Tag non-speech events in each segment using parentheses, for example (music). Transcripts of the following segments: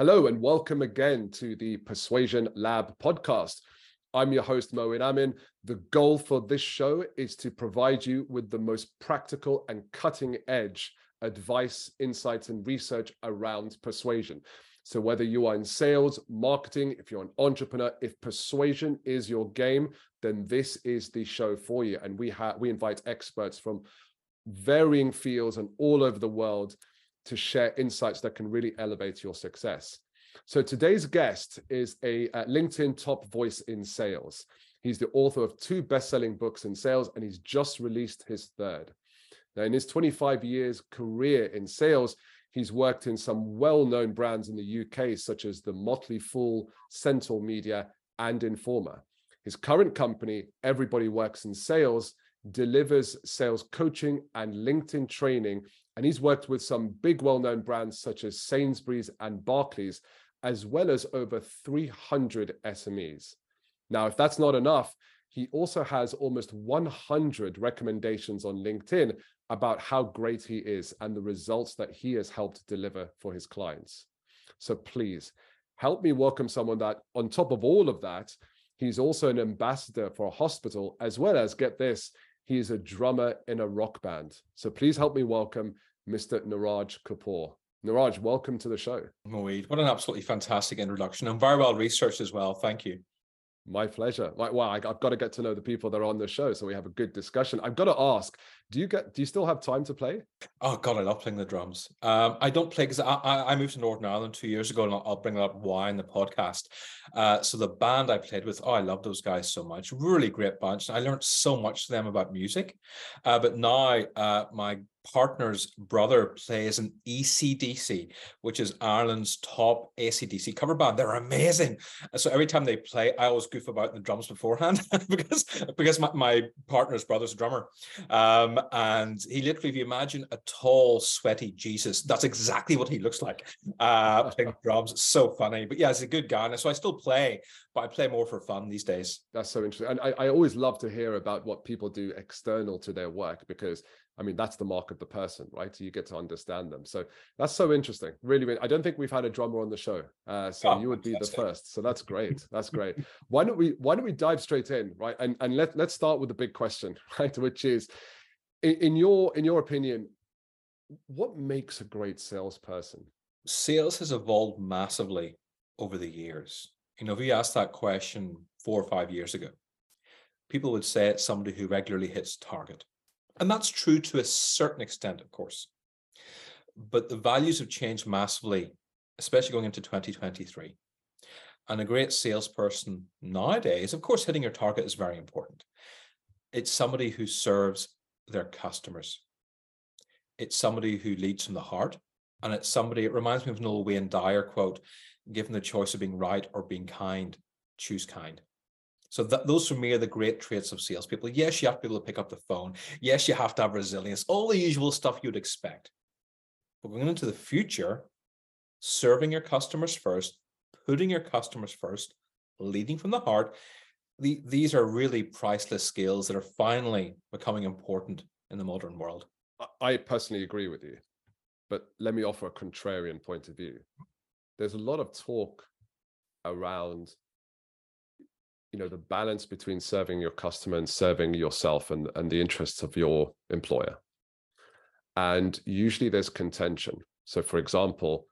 Hello, and welcome again to the Persuasion Lab podcast. I'm your host, Moeed Amin. The goal for this show is to provide you with the most practical and cutting edge advice, insights, and research around persuasion. So, whether you are in sales, marketing, if you're an entrepreneur, if persuasion is your game, then this is the show for you. And we have we invite experts from varying fields and all over the world to share insights that can really elevate your success. So today's guest is a, a LinkedIn top voice in sales. He's the author of two best-selling books in sales, and he's just released his third. Now, in his 25 years career in sales, he's worked in some well-known brands in the UK, such as the Motley Fool, Centaur Media, and Informa. His current company, Everybody Works in Sales, delivers sales coaching and LinkedIn training. And he's worked with some big well known brands such as Sainsbury's and Barclays, as well as over 300 SMEs. Now, if that's not enough, he also has almost 100 recommendations on LinkedIn about how great he is and the results that he has helped deliver for his clients. So please help me welcome someone that, on top of all of that, he's also an ambassador for a hospital, as well as, get this, he is a drummer in a rock band. So please help me welcome Mr. Niraj Kapur. Niraj, welcome to the show. Moeed, what an absolutely fantastic introduction and very well researched as well. Thank you. My pleasure. Wow, I've got to get to know the people that are on the show so we have a good discussion. I've got to ask, do you get do you still have time to play? Oh God, I love playing the drums. Um, I don't play because I, I, moved to Northern Ireland two years ago, and I'll, I'll bring up why in the podcast. Uh, so the band I played with, oh, I love those guys so much. Really great bunch. I learned so much to them about music. Uh, but now uh, my partner's brother plays an ECDC, which is Ireland's top ACDC cover band. They're amazing. So every time they play, I always goof about the drums beforehand (laughs) because because my, my partner's brother's a drummer. Um, and he literally, if you imagine a tall, sweaty Jesus, that's exactly what he looks like. Uh, (laughs) playing drums. So funny. But yeah, he's a good guy. And so I still play, but I play more for fun these days. That's so interesting. And I, I always love to hear about what people do external to their work because I mean, that's the mark of the person, right? So you get to understand them. So that's so interesting. Really, really I don't think we've had a drummer on the show. Uh, so oh, you would be the first. So that's great. That's great. why don't we why don't we dive straight in, right? And and let let's start with the big question, (laughs) right? Which is in, in your in your opinion, what makes a great salesperson? Sales has evolved massively over the years. You know, if you asked that question four or five years ago, people would say it's somebody who regularly hits target and that's true to a certain extent, of course. But the values have changed massively, especially going into 2023. And a great salesperson nowadays, of course, hitting your target is very important. It's somebody who serves their customers. It's somebody who leads from the heart. And it's somebody, it reminds me of old Wayne Dyer quote given the choice of being right or being kind, choose kind. So that, those for me are the great traits of salespeople. Yes, you have to be able to pick up the phone. Yes, you have to have resilience, all the usual stuff you'd expect. But going into the future, serving your customers first, putting your customers first, leading from the heart, the, these are really priceless skills that are finally becoming important in the modern world. I personally agree with you, but let me offer a contrarian point of view. There's a lot of talk around you know the balance between serving your customer and serving yourself and, and the interests of your employer and usually there's contention so for example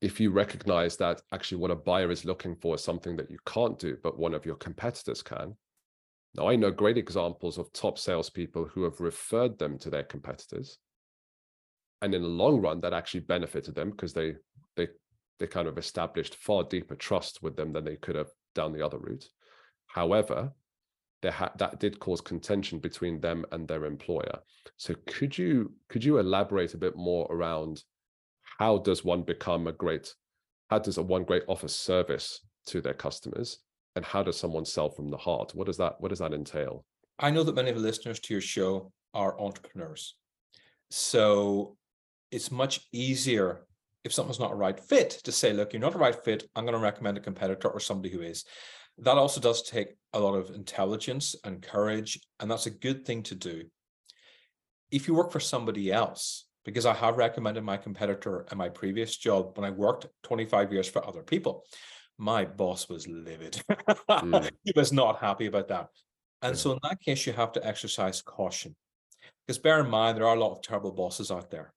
if you recognize that actually what a buyer is looking for is something that you can't do but one of your competitors can. Now i know great examples of top salespeople who have referred them to their competitors. And in the long run that actually benefited them because they they they kind of established far deeper trust with them than they could have down the other route. However, ha- that did cause contention between them and their employer. So could you could you elaborate a bit more around how does one become a great how does a one great offer service to their customers? And how does someone sell from the heart? What does that what does that entail? I know that many of the listeners to your show are entrepreneurs. So it's much easier if something's not a right fit to say look you're not a right fit. I'm going to recommend a competitor or somebody who is. That also does take a lot of intelligence and courage, and that's a good thing to do. If you work for somebody else, because I have recommended my competitor in my previous job when I worked 25 years for other people. My boss was livid. mm. (laughs) he was not happy about that. And yeah. so in that case, you have to exercise caution. Because bear in mind, there are a lot of terrible bosses out there.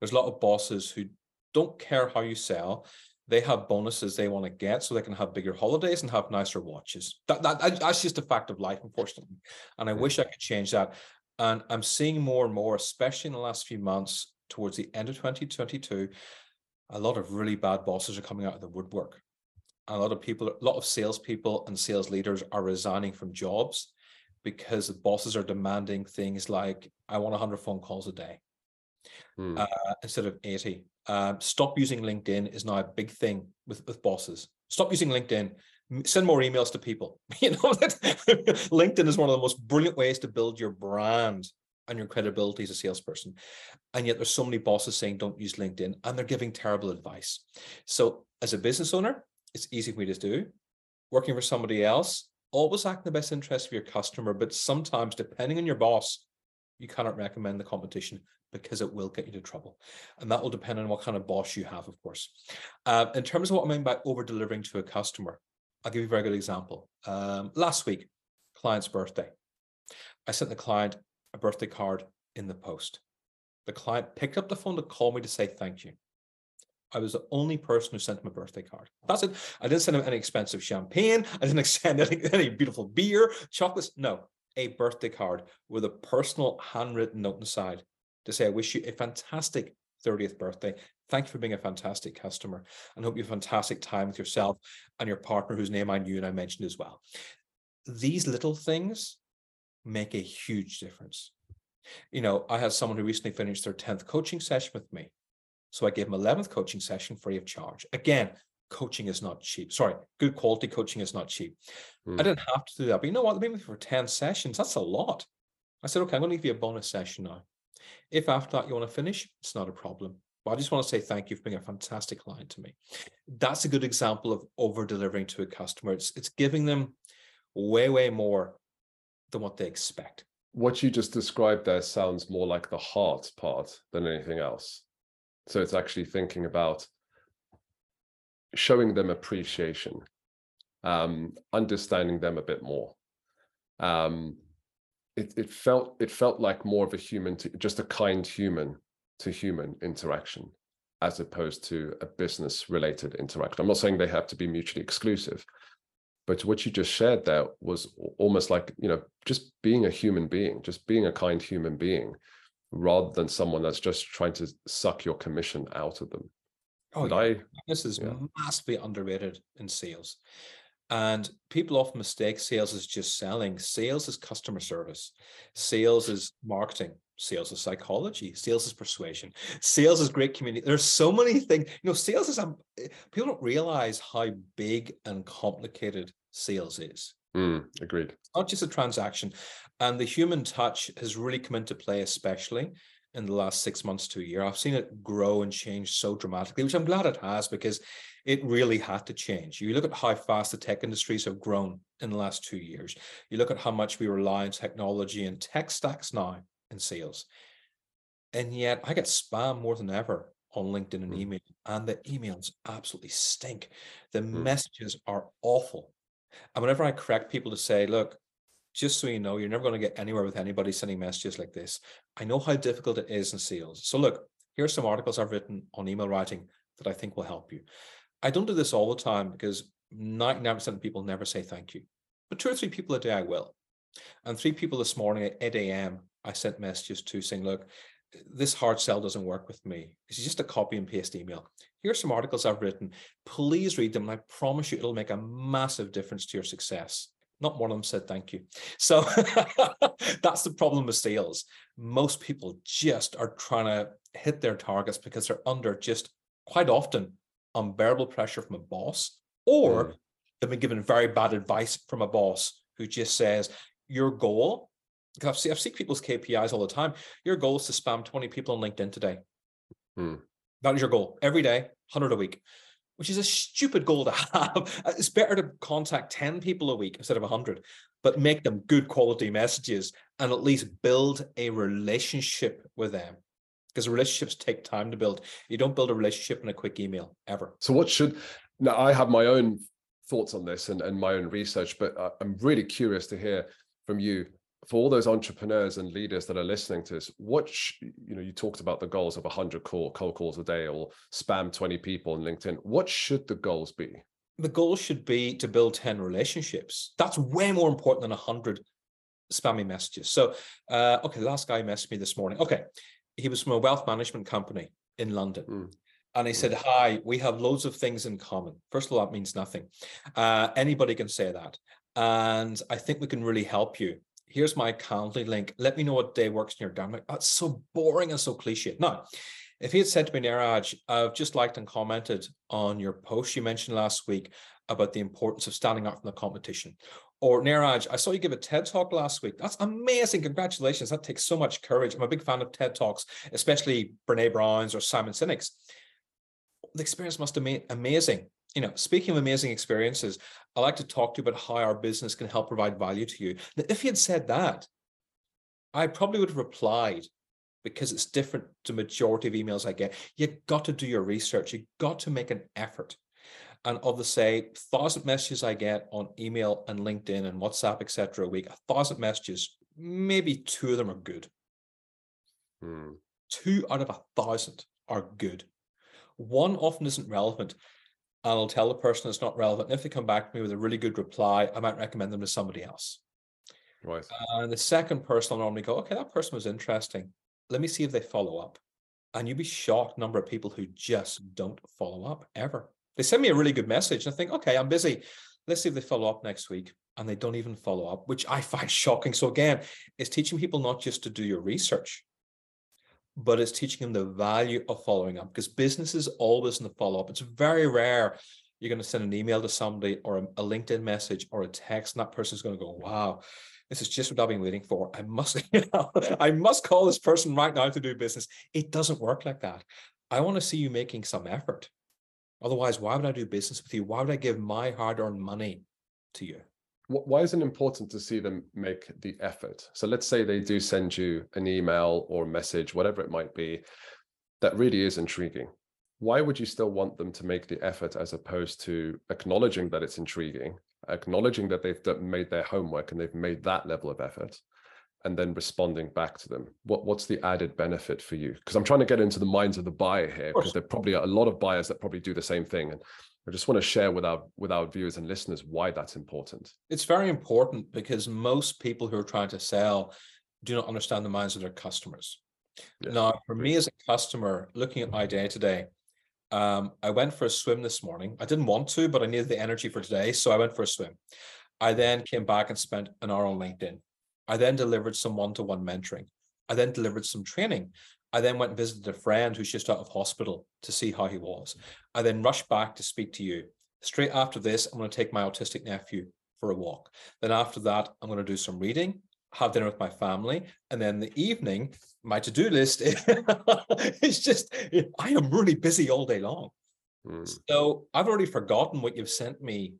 There's a lot of bosses who don't care how you sell. They have bonuses they want to get so they can have bigger holidays and have nicer watches. That, that that's just a fact of life, unfortunately. And I yeah. wish I could change that. And I'm seeing more and more, especially in the last few months, towards the end of 2022, a lot of really bad bosses are coming out of the woodwork. A lot of people, a lot of salespeople and sales leaders are resigning from jobs because the bosses are demanding things like, I want 100 phone calls a day hmm. uh, instead of 80. Um, stop using LinkedIn is now a big thing with, with bosses. Stop using LinkedIn. Send more emails to people. (laughs) You know that (laughs) LinkedIn is one of the most brilliant ways to build your brand and your credibility as a salesperson. And yet there's so many bosses saying don't use LinkedIn and they're giving terrible advice. So as a business owner, it's easy for me to do. Working for somebody else, always act in the best interest of your customer, but sometimes depending on your boss, you cannot recommend the competition because it will get you into trouble. And that will depend on what kind of boss you have, of course. Uh, in terms of what I mean by over delivering to a customer, I'll give you a very good example. Um, last week, client's birthday. I sent the client a birthday card in the post. The client picked up the phone to call me to say thank you. I was the only person who sent him a birthday card. That's it. I didn't send him any expensive champagne. I didn't (laughs) send any, any beautiful beer, chocolates. No, a birthday card with a personal handwritten note inside to say, I wish you a fantastic 30th birthday. Thank you for being a fantastic customer and hope you have a fantastic time with yourself and your partner, whose name I knew and I mentioned as well. These little things make a huge difference. You know, I had someone who recently finished their 10th coaching session with me. So I gave them 11th coaching session free of charge. Again, coaching is not cheap. Sorry, good quality coaching is not cheap. Mm. I hmm. didn't have to do that, but you know what? Made for 10 sessions. That's a lot. I said, okay, I'm going to give you a bonus session now. If after that you want to finish, it's not a problem. I just want to say thank you for being a fantastic client to me. That's a good example of over delivering to a customer. It's, it's giving them way, way more than what they expect. What you just described there sounds more like the heart part than anything else. So it's actually thinking about showing them appreciation, um, understanding them a bit more. Um, it, it felt it felt like more of a human to just a kind human to human interaction as opposed to a business related interaction. I'm not saying they have to be mutually exclusive, but what you just shared there was almost like you know just being a human being, just being a kind human being, rather than someone that's just trying to suck your commission out of them. Oh, yeah. I, this is yeah. massively underrated in sales. And people often mistake sales as just selling. Sales is customer service. Sales is marketing. Sales is psychology. Sales is persuasion. Sales is great community. There's so many things. You know, sales is a, people don't realize how big and complicated sales is. Mm, agreed. It's not just a transaction. And the human touch has really come into play, especially in the last six months to a year. I've seen it grow and change so dramatically, which I'm glad it has because it really had to change. You look at how fast the tech industries have grown in the last two years. You look at how much we rely on technology and tech stacks now in sales. And yet I get spam more than ever on LinkedIn and mm. email, and the emails absolutely stink. The mm. messages are awful. And whenever I correct people to say, look, just so you know, you're never going to get anywhere with anybody sending messages like this. I know how difficult it is in sales. So look, here's some articles I've written on email writing that I think will help you. I don't do this all the time because 99% of people never say thank you. But two or three people a day I will. And three people this morning at 8 a.m. I sent messages to saying, look, this hard sell doesn't work with me. It's just a copy and paste email. Here's some articles I've written. Please read them. And I promise you it'll make a massive difference to your success. Not one of them said thank you. So (laughs) that's the problem with sales. Most people just are trying to hit their targets because they're under just quite often unbearable pressure from a boss, or mm. they've been given very bad advice from a boss who just says, Your goal, because I've seen, I've seen people's KPIs all the time, your goal is to spam 20 people on LinkedIn today. Mm. That is your goal every day, 100 a week which is a stupid goal to (laughs) have. Uh, it's better to contact 10 people a week instead of 100, but make them good quality messages and at least build a relationship with them. because relationships take time to build. You don't build a relationship in a quick email ever. So what should now I have my own thoughts on this and, and my own research, but uh, I'm really curious to hear from you for all those entrepreneurs and leaders that are listening to this, what you know, you talked about the goals of 100 call cold calls a day or spam 20 people on LinkedIn. What should the goals be? The goal should be to build 10 relationships. That's way more important than 100 spammy messages. So, uh, okay, the last guy messaged me this morning. Okay, he was from a wealth management company in London. Mm. And he said, Hi, we have loads of things in common. First of all, that means nothing. Uh, anybody can say that. And I think we can really help you. Here's my Calendly link. Let me know what day works in your day. I'm like, that's oh, so boring and so cliche. Now, if he had said to me, Niraj, I've just liked and commented on your post you mentioned last week about the importance of standing out from the competition. Or Niraj, I saw you give a TED talk last week. That's amazing. Congratulations. That takes so much courage. I'm a big fan of TED talks, especially Brene Brown's or Simon Sinek's. The experience must have been amazing. You know, speaking of amazing experiences, I like to talk to you about how our business can help provide value to you. Now, if he had said that, I probably would have replied because it's different to majority of emails I get. You got to do your research. You got to make an effort. And of the say thousand messages I get on email and LinkedIn and WhatsApp, etc., a week, a thousand messages, maybe two of them are good. Hmm. Two out of a thousand are good. One often isn't relevant. And I'll tell the person it's not relevant. And if they come back to me with a really good reply, I might recommend them to somebody else. Right. And the second person will normally go, okay, that person was interesting. Let me see if they follow up. And you'd be shocked number of people who just don't follow up ever. They send me a really good message and I think, okay, I'm busy. Let's see if they follow up next week. And they don't even follow up, which I (laughs) find shocking. So again, it's teaching people not just to do your research, but it's teaching them the value of following up because business is always in the follow up. It's very rare you're going to send an email to somebody or a, LinkedIn message or a text, and that person's going to go, wow, this is just what I've been waiting for. I must, (laughs) you know, I must call this person right now to do business. It doesn't work like that. I want to see you making some effort. Otherwise, why would I do business with you? Why would I give my hard earned money to you? Why is it important to see them make the effort? So let's say they do send you an email or a message, whatever it might be, that really is intriguing. Why would you still want them to make the effort as opposed to acknowledging that it's intriguing, acknowledging that they've made their homework and they've made that level of effort, and then responding back to them what what's the added benefit for you because i'm trying to get into the minds of the buyer here because there are probably a lot of buyers that probably do the same thing and i just want to share with our with our viewers and listeners why that's important. It's very important because most people who are trying to sell do not understand the minds of their customers. Now for me as a customer looking at my day today um, i went for a swim this morning. I didn't want to but i needed the energy for today so i went for a swim. I then came back and spent an hour on linkedin. I then delivered some one to one mentoring. I then delivered some training. I then went and visited a friend who's just out of hospital to see how he was. I then rushed back to speak to you. Straight after this, I'm going to take my autistic nephew for a walk. Then after that, I'm going to do some reading, have dinner with my family, and then the evening, my to-do list (laughs) is just I am really busy all day long. Mm. So I've already forgotten what you've sent me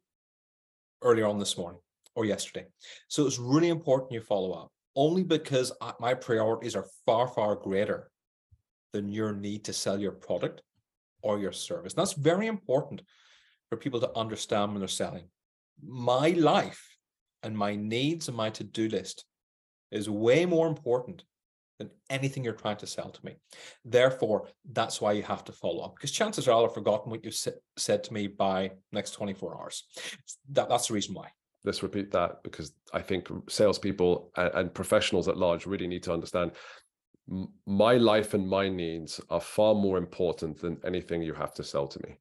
earlier on this morning or yesterday. So it's really important you follow up only because my priorities are far, far greater than your need to sell your product or your service. And that's very important for people to understand when they're selling. My life and my needs and my to-do list is way more important than anything you're trying to sell to me. Therefore, that's why you have to follow up because chances are I'll have forgotten what you said to me by next 24 hours. That, that's the reason why let's repeat that because I think salespeople and, and professionals at large really need to understand my life and my needs are far more important than anything you have to sell to me.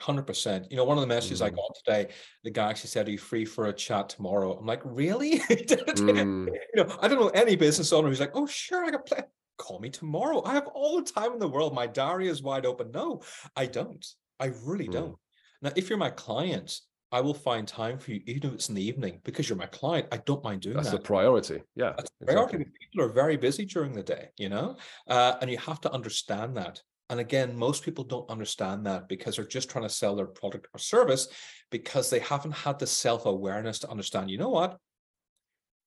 100%. You know, one of the messages mm. I got today, the guy actually said, Are you free for a chat tomorrow? I'm like, Really? (laughs) mm. You know, I don't know any business owner who's like, Oh, sure, I got play. Call me tomorrow. I have all the time in the world. My diary is wide open. No, I don't. I really mm. don't. Now, if you're my client, I will find time for you, even if it's in the evening, because you're my client. I don't mind doing That's that. That's the priority. Yeah. That's the priority. Exactly. People are very busy during the day, you know, uh, and you have to understand that. And again, most people don't understand that because they're just trying to sell their product or service because they haven't had the self awareness to understand, you know what?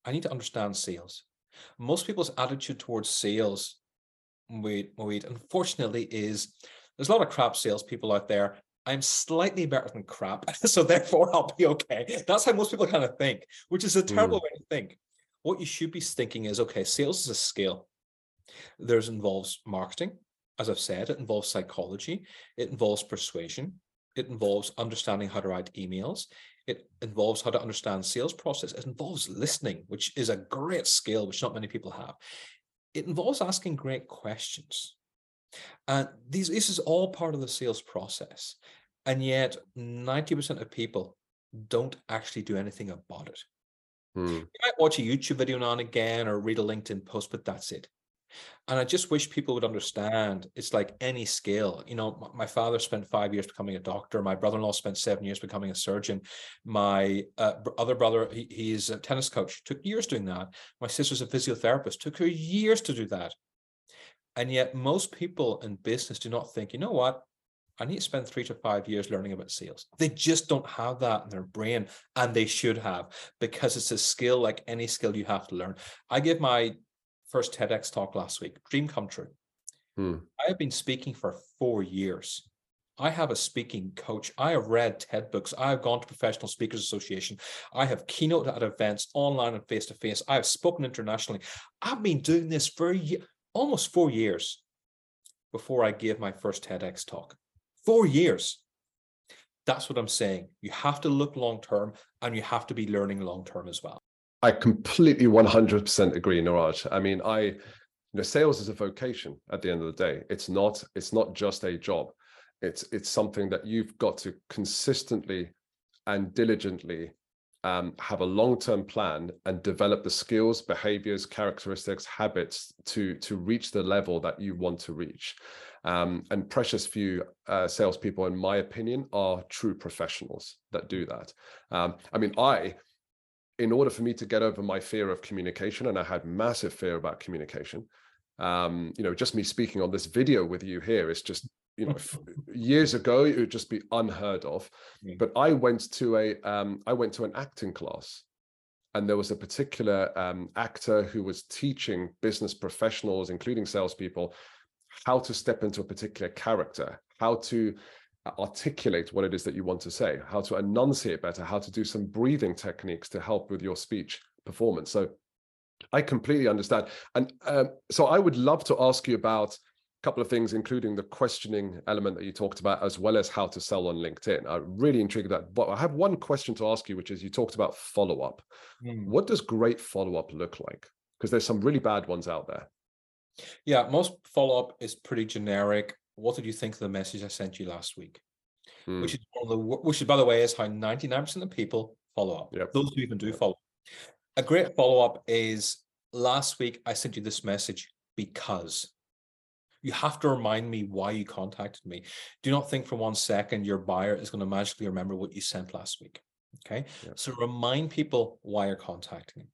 I need to understand sales. Most people's attitude towards sales wait, wait, unfortunately, is there's a lot of crap salespeople out there. I'm slightly better than crap, (laughs) so therefore I'll be okay. That's how most people kind of think, which is a terrible mm. way to think. What you should be thinking is, okay, sales is a skill. There's involves marketing, as I've said, it involves psychology, it involves persuasion, it involves understanding how to write emails, it involves how to understand sales process, it involves listening, which is a great skill which not many people have. It involves asking great questions. And these this is all part of the sales process. And yet 90% of people don't actually do anything about it. Hmm. You might watch a YouTube video now and again or read a LinkedIn post, but that's it. And I just wish people would understand it's like any skill. You know, my father spent five years becoming a doctor. My brother in law spent seven years becoming a surgeon. My uh, other brother, he, he's a tennis coach, took years doing that. My sister's a physiotherapist, took her years to do that. And yet, most people in business do not think, you know what? I need to spend three to five years learning about sales. They just don't have that in their brain, and they should have because it's a skill like any skill you have to learn. I gave my first TEDx talk last week, dream come true. Hmm. I have been speaking for four years. I have a speaking coach. I have read TED books. I have gone to Professional Speakers Association. I have keynote at events online and face to face. I have spoken internationally. I've been doing this for almost four years before I gave my first TEDx talk. Four years. That's what I'm saying. You have to look long term and you have to be learning long term as well. I completely 100% agree, Niraj. I mean, I, you know, sales is a vocation at the end of the day. It's not, it's not just a job. It's, it's something that you've got to consistently and diligently um, have a long-term plan and develop the skills, behaviors, characteristics, habits to to reach the level that you want to reach. Um, and precious few uh, salespeople, in my opinion, are true professionals that do that. Um, I mean, I in order for me to get over my fear of communication, and I had massive fear about communication, um, you know, just me speaking on this video with you here is just, you know, (laughs) years ago it would just be unheard of. But I went to a, um, I went to an acting class, and there was a particular um, actor who was teaching business professionals, including salespeople, how to step into a particular character, how to articulate what it is that you want to say, how to enunciate better, how to do some breathing techniques to help with your speech performance. So I completely understand. And um, so I would love to ask you about couple of things, including the questioning element that you talked about, as well as how to sell on LinkedIn. I'm really intrigued that. But I have one question to ask you, which is you talked about follow up. Mm. What does great follow up look like? Because there's some really bad ones out there. Yeah, most follow up is pretty generic what did you think of the message I sent you last week? Mm. Which is one of the which is by the way is how 99% of people follow up. Yep. Those who even do follow. A great follow-up is last week I sent you this message because you have to remind me why you contacted me. Do not think for one second your buyer is going to magically remember what you sent last week. Okay. Yep. So remind people why you're contacting them.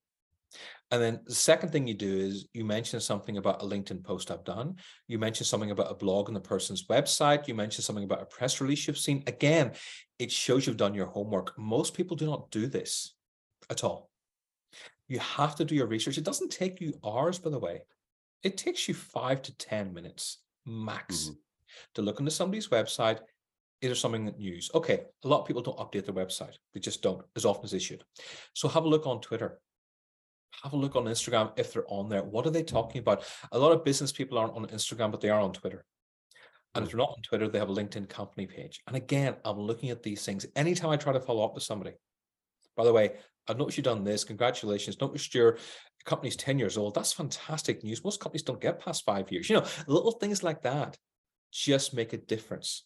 And then the second thing you do is you mention something about a LinkedIn post I've done. You mention something about a blog on the person's website. You mention something about a press release you've seen. Again, it shows you've done your homework. Most people do not do this at all. You have to do your research. It doesn't take you hours, by the way. It takes you five to 10 minutes max mm-hmm. to look into somebody's website. Is there something that news? Okay, a lot of people don't update their website. They just don't as often as they should. So have a look on Twitter have a look on Instagram if they're on there. What are they talking about? A lot of business people aren't on Instagram, but they are on Twitter. And if they're not on Twitter, they have a LinkedIn company page. And again, I'm looking at these things anytime I try to follow up with somebody. By the way, I've noticed you've done this. Congratulations. Noticed your company's 10 years old. That's fantastic news. Most companies don't get past five years. You know, little things like that just make a difference.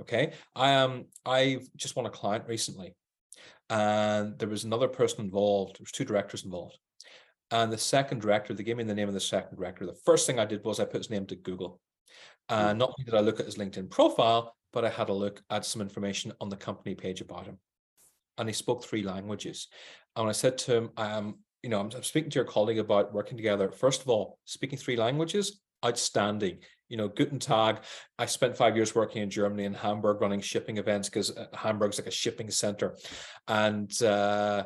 Okay. I um I just won a client recently. And there was another person involved. There was two directors involved. And the second director, they gave me the name of the second director. The first thing I did was I put his name to Google. And mm. not only did I look at his LinkedIn profile, but I had a look at some information on the company page about him. And he spoke three languages. And when I said to him, I am, you know, I'm, I'm speaking to your colleague about working together. First of all, speaking three languages, outstanding. You know, Guten Tag. I spent five years working in Germany in Hamburg running shipping events because uh, Hamburg's like a shipping center. And uh,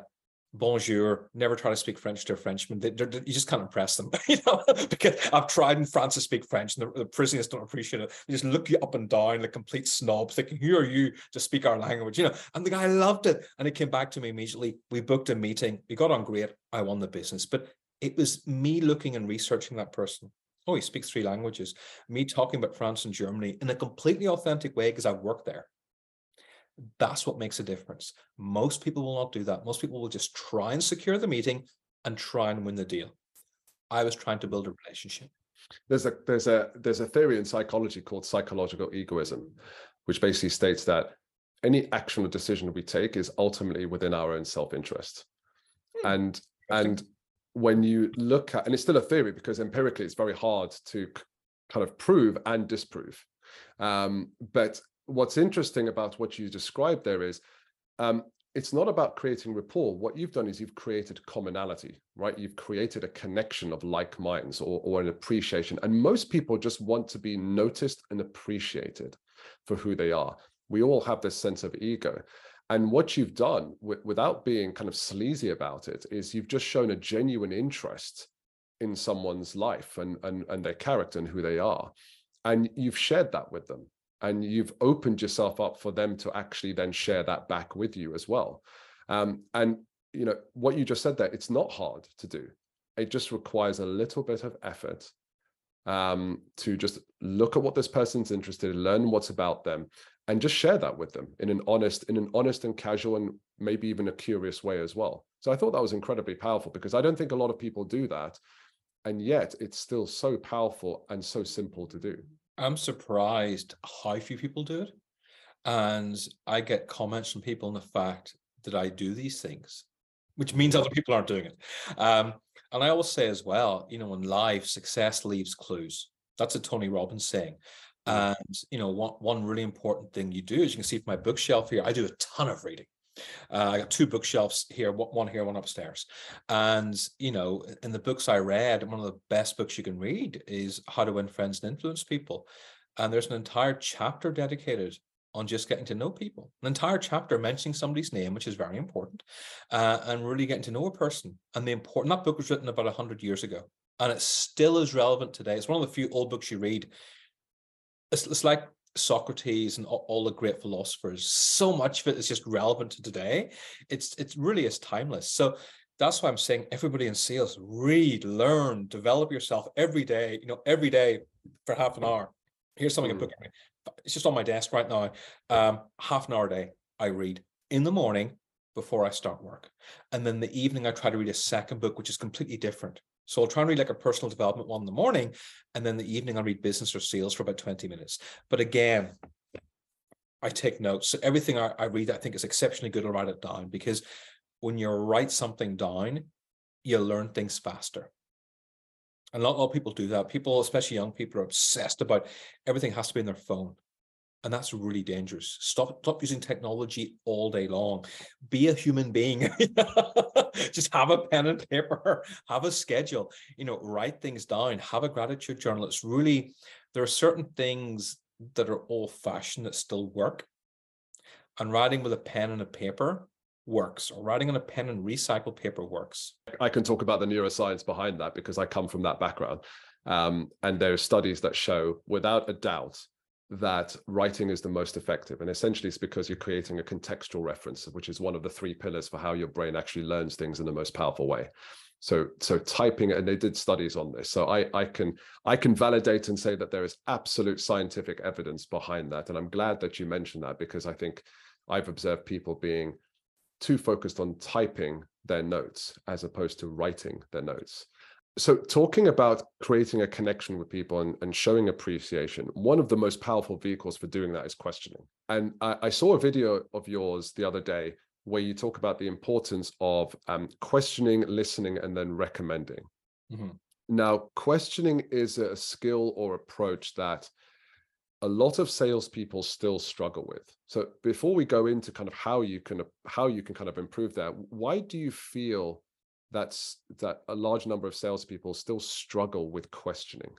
bonjour, never try to speak French to a Frenchman. They, you just can't impress them, (laughs) you know, because I've tried in France to speak French and the, the Parisians don't appreciate it. They just look you up and down like complete snob, thinking, who are you to speak our language, you know? And the guy loved it. And he came back to me immediately. We booked a meeting. We got on great. I won the business. But it was me looking and researching that person. Oh, he speaks three languages. Me talking about France and Germany in a completely authentic way because I've worked there. That's what makes a difference. Most people will not do that. Most people will just try and secure the meeting and try and win the deal. I was trying to build a relationship. There's a there's a there's a theory in psychology called psychological egoism, which basically states that any action or decision we take is ultimately within our own self-interest. Hmm. And and when you look at and it's still a theory because empirically it's very hard to kind of prove and disprove. Um, but what's interesting about what you described there is um, it's not about creating rapport. What you've done is you've created commonality, right? You've created a connection of like minds or, or an appreciation. And most people just want to be noticed and appreciated for who they are. We all have this sense of ego. And what you've done without being kind of sleazy about it is you've just shown a genuine interest in someone's life and, and, and their character and who they are. And you've shared that with them and you've opened yourself up for them to actually then share that back with you as well. Um, and you know what you just said there it's not hard to do. It just requires a little bit of effort um, to just look at what this person's interested in learn what's about them and just share that with them in an honest in an honest and casual and maybe even a curious way as well. So i thought that was incredibly powerful because i don't think a lot of people do that and yet it's still so powerful and so simple to do I'm surprised how few people do it. And I get comments from people on the fact that I do these things, which means other people aren't doing it. Um, and I always say as well, you know, in life, success leaves clues. That's a Tony Robbins saying. And you know, one one really important thing you do, as you can see from my bookshelf here, I do a ton of reading. Uh, I got two bookshelves here, one here, one upstairs. And, you know, in the books I read, one of the best books you can read is How to Win Friends and Influence People. And there's an entire chapter dedicated on just getting to know people, an entire chapter mentioning somebody's name, which is very important, uh, and really getting to know a person. And the important, that book was written about 100 years ago, and it still is relevant today. It's one of the few old books you read. It's, it's like Socrates and all, the great philosophers, so much of it is just relevant to today. It's it really is timeless. So that's why I'm saying everybody in sales read, learn, develop yourself every day. You know, every day for half an hour. Here's something mm. I put. It's just on my desk right now. Um, half an hour a day I read in the morning before I start work, and then the evening I try to read a second book, which is completely different. So I'll try and read like a personal development one in the morning, and then the evening I'll read business or sales for about 20 minutes. But again, I take notes. So everything I, I read, I think is exceptionally good. I'll write it down because when you write something down, you learn things faster. And a lot, a lot of people do that. People, especially young people, are obsessed about everything has to be in their phone. And that's really dangerous. Stop, stop using technology all day long. Be a human being. (laughs) just have a pen and paper, have a schedule, you know, write things down, have a gratitude journal. It's really, there are certain things that are old fashioned that still work. And writing with a pen and a paper works, or writing on a pen and recycled paper works. I can talk about the neuroscience behind that because I come from that background. Um, and there are studies that show, without a doubt, that writing is the most effective. And essentially, it's because you're creating a contextual reference, which is one of the three pillars for how your brain actually learns things in the most powerful way. So, so typing, and they did studies on this. So I, I can, I can validate and say that there is absolute scientific evidence behind that. And I'm glad that you mentioned that because I think I've observed people being too focused on typing their notes as opposed to writing their notes so talking about creating a connection with people and, and, showing appreciation one of the most powerful vehicles for doing that is questioning. And I, I saw a video of yours the other day where you talk about the importance of um, questioning listening and then recommending. Mm-hmm. now questioning is a skill or approach that a lot of salespeople still struggle with. So before we go into kind of how you can how you can kind of improve that why do you feel that's that a large number of salespeople still struggle with questioning?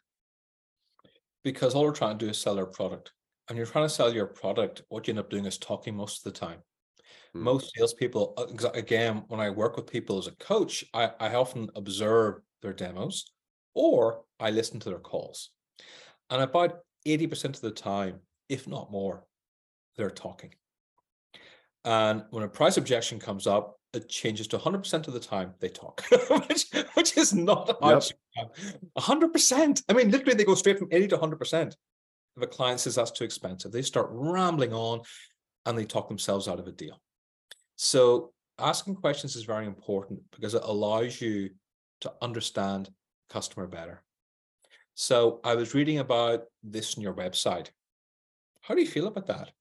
Because all we're trying to do is sell our product. And you're trying to sell your product, what you end up doing is talking most of the time. Hmm. Most salespeople, uh, again, when I work with people as a coach, I, I often observe their demos or I listen to their calls. And about 80% of the time, if not more, they're talking. And when a price objection comes up, it changes to 100% of the time they talk, (laughs) which, which is not yep. 100%. I mean, literally, they go straight from 80 to 100%. If a client says that's too expensive, they start rambling on and they talk themselves out of a deal. So, asking questions is very important because it allows you to understand customer better. So, I was reading about this on your website. How do you feel about that?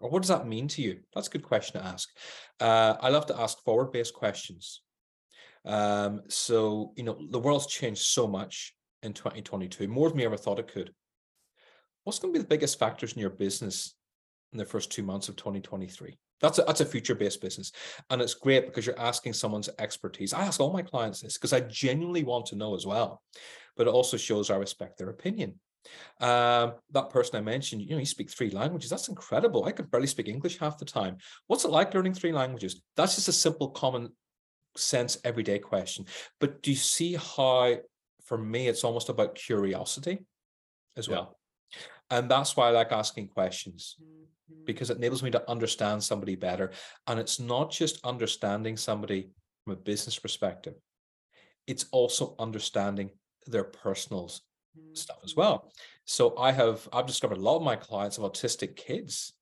Or what does that mean to you? That's a good question to ask. Uh, I love to ask forward based questions. Um, so, you know, the world's changed so much in 2022, more than we ever thought it could. What's going to be the biggest factors in your business in the first two months of 2023? That's a, that's a future based business. And it's great because you're asking someone's expertise. I ask all my clients this because I genuinely want to know as well. But it also shows I respect their opinion. Um, that person I mentioned, you know, you speak three languages. That's incredible. I could barely speak English half the time. What's it like learning three languages? That's just a simple, common sense, everyday question. But do you see how, for me, it's almost about curiosity as well? And that's why I like asking questions because it enables me to understand somebody better. And it's not just understanding somebody from a business perspective, it's also understanding their personals stuff as well. So I have I've discovered a lot of my clients have autistic kids.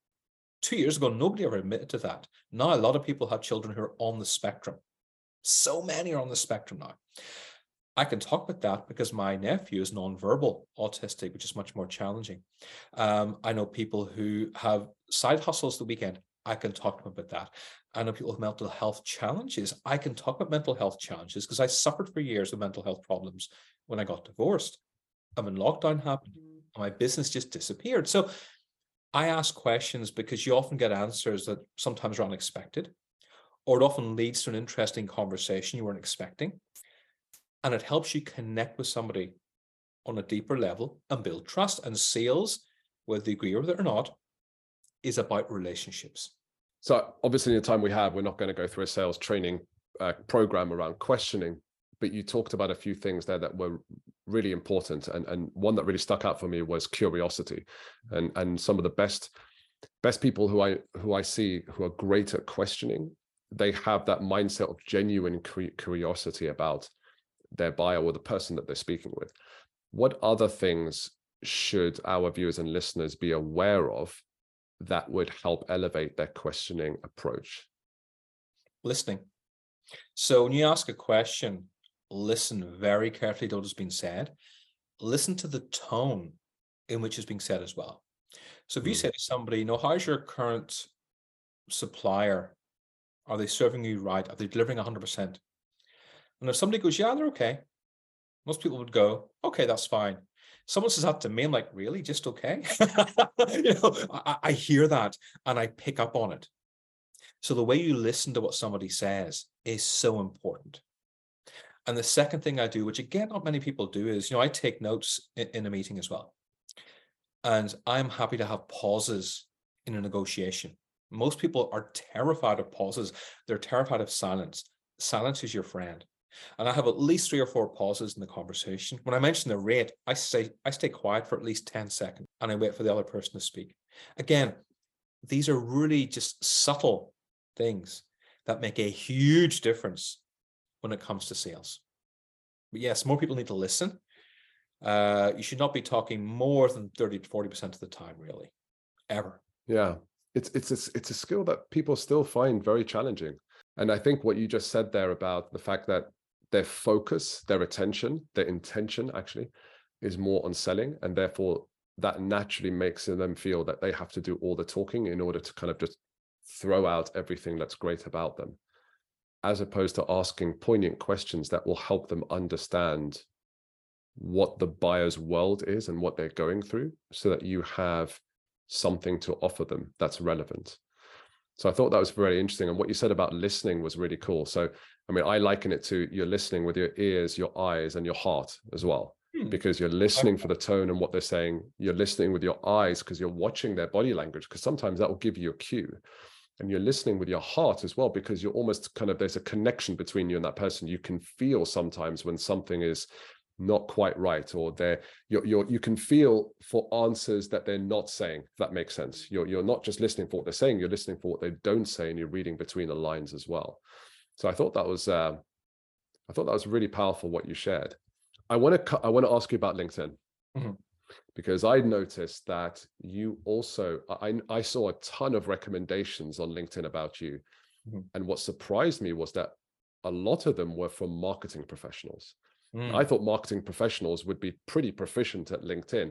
Two years ago, nobody ever admitted to that. Now a lot of people have children who are on the spectrum. So many are on the spectrum now. I can talk about that because my nephew is nonverbal autistic, which is much more challenging. Um, I know people who have side hustles the weekend. I can talk to them about that. I know people with mental health challenges. I can talk about mental health challenges because I suffered for years with mental health problems when I got divorced. And when lockdown happened, my business just disappeared. So I ask questions because you often get answers that sometimes are unexpected, or it often leads to an interesting conversation you weren't expecting. And it helps you connect with somebody on a deeper level and build trust. And sales, whether you agree with it or not, is about relationships. So, obviously, in the time we have, we're not going to go through a sales training uh, program around questioning, but you talked about a few things there that were really important and and one that really stuck out for me was curiosity mm-hmm. and and some of the best best people who i who i see who are great at questioning they have that mindset of genuine curiosity about their buyer or the person that they're speaking with. What other things should our viewers and listeners be aware of that would help elevate their questioning approach? Listening. So when you ask a question listen very carefully to what has been said. Listen to the tone in which it's being said as well. So if you mm. say to somebody, you know, how's your current supplier? Are they serving you right? Are they delivering 100%? And if somebody goes, yeah, they're okay, most people would go, okay, that's fine. Someone says that to me, I'm like, really? Just okay? (laughs) you know, I, I hear that and I pick up on it. So the way you listen to what somebody says is so important. And the second thing I do, which again, not many people do, is, you know, I take notes in, a meeting as well. And I'm happy to have pauses in a negotiation. Most people are terrified of pauses. They're terrified of silence. Silence is your friend. And I have at least three or four pauses in the conversation. When I mention the rate, I say I stay quiet for at least 10 seconds and I wait for the other person to speak. Again, these are really just subtle things that make a huge difference when it comes to sales. But yes, more people need to listen. Uh, you should not be talking more than 30 to 40% of the time, really, ever. Yeah. It's it's a, it's a skill that people still find very challenging. And I think what you just said there about the fact that their focus, their attention, their intention actually is more on selling. And therefore that naturally makes them feel that they have to do all the talking in order to kind of just throw out everything that's great about them as opposed to asking poignant questions that will help them understand what the buyer's world is and what they're going through so that you have something to offer them that's relevant. So I thought that was very interesting. And what you said about listening was really cool. So, I mean, I liken it to you're listening with your ears, your eyes, and your heart as well, hmm. because you're listening for the tone and what they're saying. You're listening with your eyes because you're watching their body language, because sometimes that will give you a cue. And you're listening with your heart as well because you're almost kind of there's a connection between you and that person. You can feel sometimes when something is not quite right or they're you're, you're you can feel for answers that they're not saying if that makes sense. You're you're not just listening for what they're saying you're listening for what they don't say and you're reading between the lines as well. So i thought that was uh, i thought that was really powerful what you shared. I want to i want to ask you about linkedin. Mm-hmm. Because i noticed that you also i i saw a ton of recommendations on linkedin about you mm-hmm. and what surprised me was that a lot of them were from marketing professionals Mm. I thought marketing professionals would be pretty proficient at LinkedIn.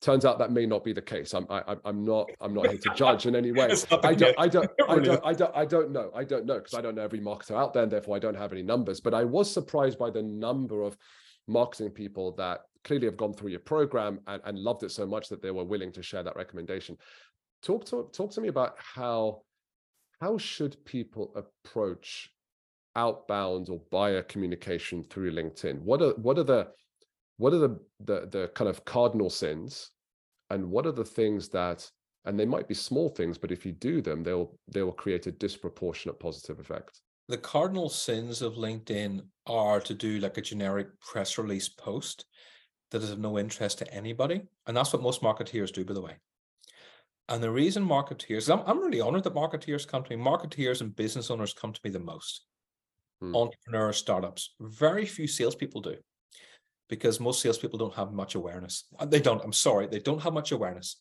Turns out that may not be the case. I'm I, am i am not I'm not here to judge in any way. (laughs) I don't, (laughs) I don't I don't I don't I don't know. I don't know because I don't know every marketer out there, and therefore I don't have any numbers. But I was surprised by the number of marketing people that clearly have gone through your program and, and loved it so much that they were willing to share that recommendation. Talk to talk to me about how how should people approach outbound or buyer communication through LinkedIn? What are what are the what are the the, the kind of cardinal sins, and what are the things that and they might be small things, but if you do them, they'll they will create a disproportionate positive effect. The cardinal sins of LinkedIn are to do like a generic press release post that is of no interest to anybody, and that's what most marketeers do, by the way. And the reason marketeers, I'm, I'm really honored that marketeers come to me. Marketeers and business owners come to me the most mm. entrepreneur startups. Very few salespeople do because most salespeople don't have much awareness. Uh, they don't, I'm sorry, they don't have much awareness.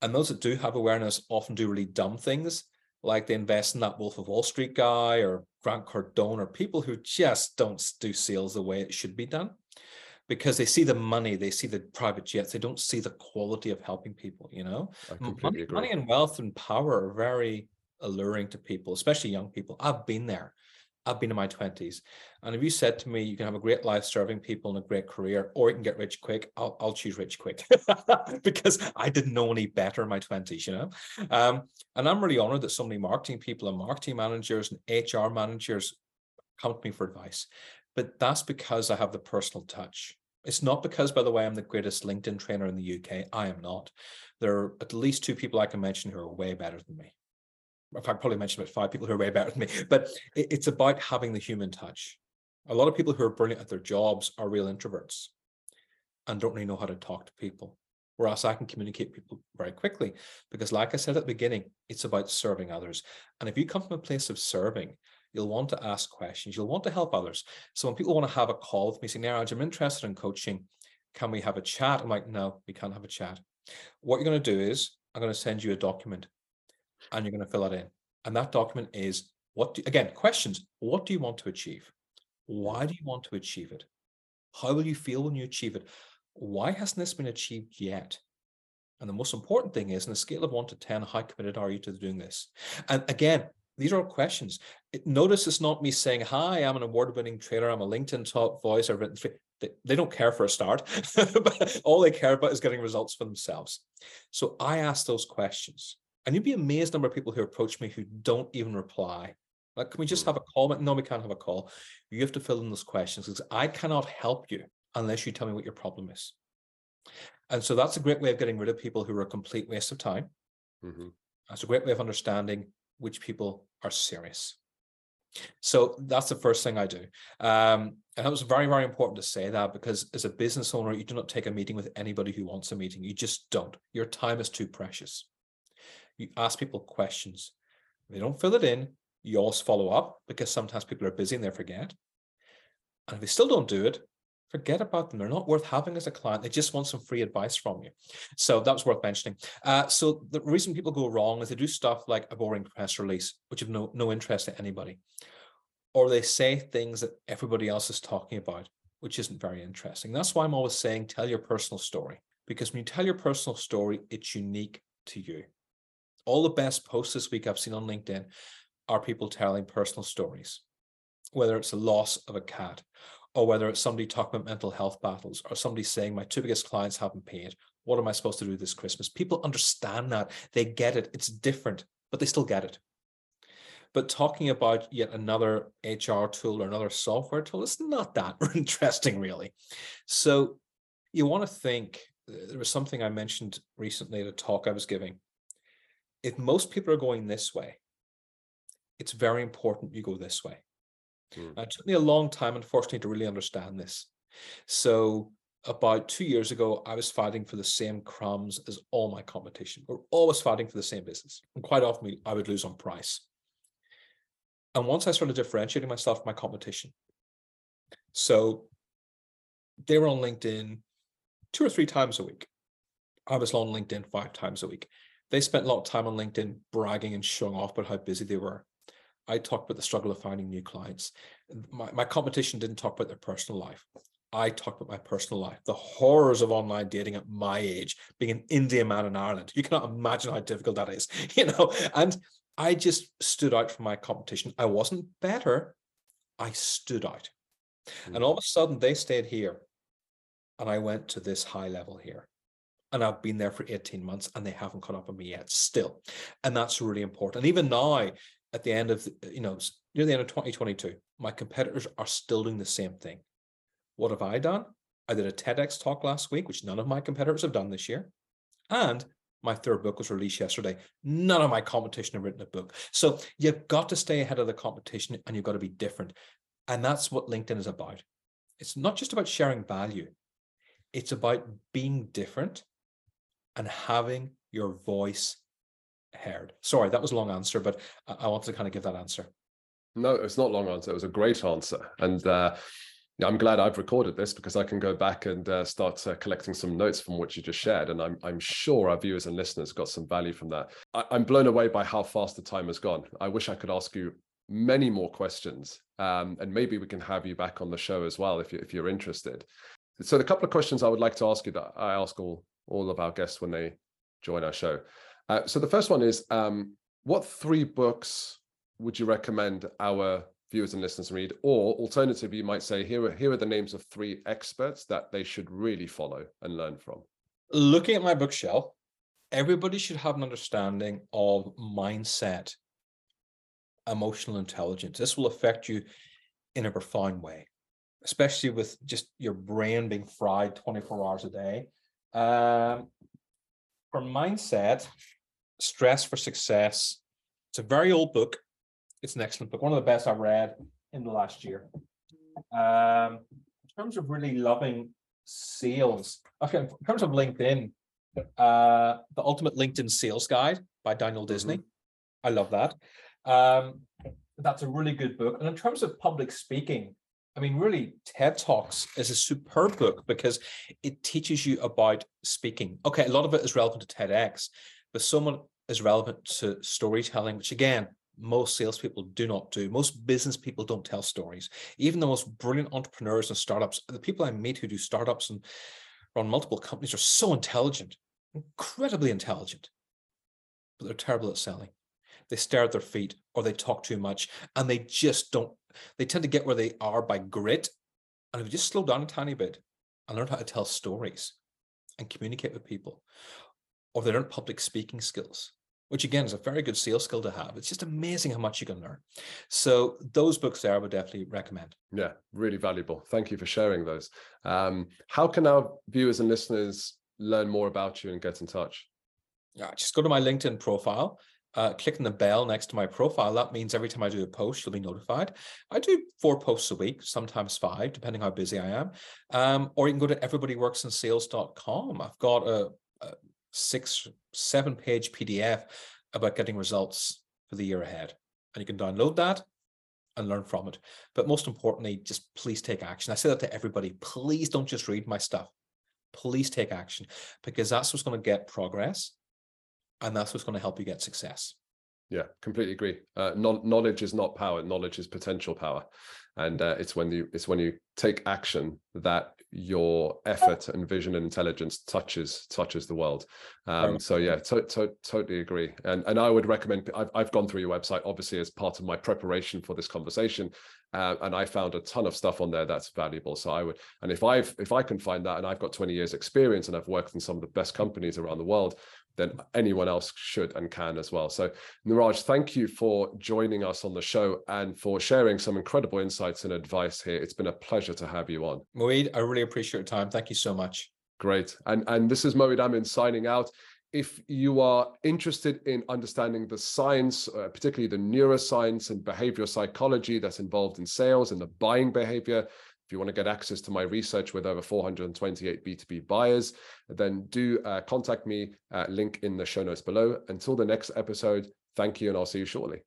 And those that do have awareness often do really dumb things, like they invest in that Wolf of Wall Street guy or Grant Cardone or people who just don't do sales the way it should be done because they see the money, they see the private jets, they don't see the quality of helping people, you know? Money, money and wealth and power are very alluring to people, especially young people. I've been there. I've been in my 20s. And if you said to me, you can have a great life serving people and a great career, or you can get rich quick, I'll, I'll choose rich quick (laughs) because I didn't know any better in my 20s, you know? Um, and I'm really honored that so many marketing people and marketing managers and HR managers come to me for advice. But that's because I have the personal touch. It's not because, by the way, I'm the greatest LinkedIn trainer in the UK. I am not. There are at least two people I can mention who are way better than me in fact, probably mentioned about five people who are way better than me, but it, it's about having the human touch. A lot of people who are brilliant at their jobs are real introverts and don't really know how to talk to people. Whereas I can communicate people very quickly because, like I said at the beginning, it's about serving others. And if you come from a place of serving, you'll want to ask questions, you'll want to help others. So when people want to have a call with me saying, Niraj, I'm interested in coaching, can we have a chat? I'm like, no, we can't have a chat. What you're going to do is I'm going to send you a document and you're going to fill that in. And that document is what, do, again, questions. What do you want to achieve? Why do you want to achieve it? How will you feel when you achieve it? Why hasn't this been achieved yet? And the most important thing is, on a scale of one to 10, how committed are you to doing this? And again, these are all questions. Notice it's not me saying, Hi, I'm an award winning trainer. I'm a LinkedIn top voice. I've written. They, they don't care for a start, (laughs) all they care about is getting results for themselves. So I ask those questions. And you'd be amazed number of people who approach me who don't even reply. Like, can we just have a call? No, we can't have a call. You have to fill in those questions because I cannot help you unless you tell me what your problem is. And so that's a great way of getting rid of people who are a complete waste of time. Mm-hmm. That's a great way of understanding which people are serious. So that's the first thing I do. Um, and it was very, very important to say that because as a business owner, you do not take a meeting with anybody who wants a meeting. You just don't. Your time is too precious you ask people questions. They don't fill it in, you always follow up because sometimes people are busy and they forget. And if they still don't do it, forget about them. They're not worth having as a client. They just want some free advice from you. So that was worth mentioning. Uh, so the reason people go wrong is they do stuff like a boring press release, which have no, no interest to anybody. Or they say things that everybody else is talking about, which isn't very interesting. That's why I'm always saying tell your personal story. Because when you tell your personal story, it's unique to you all the best posts this week I've seen on LinkedIn are people telling personal stories, whether it's the loss of a cat, or whether it's somebody talking about mental health battles, or somebody saying, My two biggest clients haven't paid. What am I supposed to do this Christmas? People understand that. They get it. It's different, but they still get it. But talking about yet another HR tool or another software tool, it's not that (laughs) interesting, really. So you want to think uh, there was something I mentioned recently at a talk I was giving if most people are going this way, it's very important you go this way. Mm. Now, it took me a long time, unfortunately, to really understand this. So about two years ago, I was fighting for the same crumbs as all my competition. We're always fighting for the same business. And quite often I would lose on price. And once I started differentiating myself from my competition, so they were on LinkedIn two or three times a week. I was on LinkedIn five times a week. They spent a lot of time on LinkedIn bragging and showing off about how busy they were. I talked about the struggle of finding new clients. My, my competition didn't talk about their personal life. I talked about my personal life, the horrors of online dating at my age, being an Indian man in Ireland. You cannot imagine how difficult that is, (laughs) you know. And I just stood out from my competition. I wasn't better, I stood out. Mm-hmm. And all of a sudden, they stayed here, and I went to this high level here. And I've been there for 18 months, and they haven't caught up with me yet, still. And that's really important. And even now, at the end of, you know, near the end of 2022, my competitors are still doing the same thing. What have I done? I did a TEDx talk last week, which none of my competitors have done this year. And my third book was released yesterday. None of my competition have written a book. So you've got to stay ahead of the competition and you've got to be different. And that's what LinkedIn is about. It's not just about sharing value, it's about being different and having your voice heard. Sorry, that was a long answer, but I wanted to kind of give that answer. No, it's not a long answer. It was a great answer. And uh, I'm glad I've recorded this because I can go back and uh, start uh, collecting some notes from what you just shared, and I'm I'm sure our viewers and listeners got some value from that. I, am blown away by how fast the time has gone. I wish I could ask you many more questions, um, and maybe we can have you back on the show as well if you if you're interested. So the couple of questions I would like to ask you that I ask all all of our guests when they join our show. Uh, so the first one is, um, what three books would you recommend our viewers and listeners read? Or alternatively you might say here are here are the names of three experts that they should really follow and learn from. Looking at my bookshelf everybody should have an understanding of mindset emotional intelligence. This will affect you in a profound way especially with just your brain being fried 24 hours a day um, for mindset stress for success it's a very old book it's an excellent book, one of the best I've read in the last year. Um, in terms of really loving sales, okay, in terms of LinkedIn, uh, the Ultimate LinkedIn Sales Guide by Daniel mm-hmm. Disney. Mm-hmm. I love that. Um, that's a really good book. And in terms of public speaking, I mean, really, TED Talks is a superb book because it teaches you about speaking. Okay, a lot of it is relevant to TEDx, but someone is relevant to storytelling, which again, most salespeople do not do. Most business people don't tell stories. Even the most brilliant entrepreneurs and startups, the people I meet who do startups and run multiple companies are so intelligent, incredibly intelligent, but they're terrible at selling. They stare at their feet or they talk too much and they just don't, they tend to get where they are by grit. And if you just slow down a tiny bit and learn how to tell stories and communicate with people, or they learn public speaking skills, which again is a very good sales skill to have. It's just amazing how much you can learn. So those books there I would definitely recommend. Yeah, really valuable. Thank you for sharing those. Um, how can our viewers and listeners learn more about you and get in touch? Yeah, just go to my LinkedIn profile. Uh, click on the bell next to my profile. That means every time I do a post, you'll be notified. I do four posts a week, sometimes five, depending how busy I am. Um, or you can go to everybodyworksinsales.com. I've got a, a six, seven page PDF about getting results for the year ahead. And you can download that and learn from it. But most importantly, just please take action. I say that to everybody. Please don't just read my stuff. Please take action because that's what's going to get progress and that's what's going to help you get success. Yeah, completely agree. Uh, knowledge is not power. Knowledge is potential power, and uh, it's when you it's when you take action that your effort and vision and intelligence touches touches the world um, so yeah to, to, totally agree and and i would recommend I've, I've gone through your website obviously as part of my preparation for this conversation uh, and i found a ton of stuff on there that's valuable so i would and if i've if i can find that and i've got 20 years experience and i've worked in some of the best companies around the world then anyone else should and can as well. So, Niraj, thank you for joining us on the show and for sharing some incredible insights and advice here. It's been a pleasure to have you on. Moeed, I really appreciate your time. Thank you so much. Great. And and this is Moeed Amin signing out. if you are interested in understanding the science, uh, particularly the neuroscience and behavioral psychology that's involved in sales and the buying behavior, if you want to get access to my research with over 428 B2B buyers, then do uh, contact me, link in the show notes below. Until the next episode, thank you, and I'll see you shortly.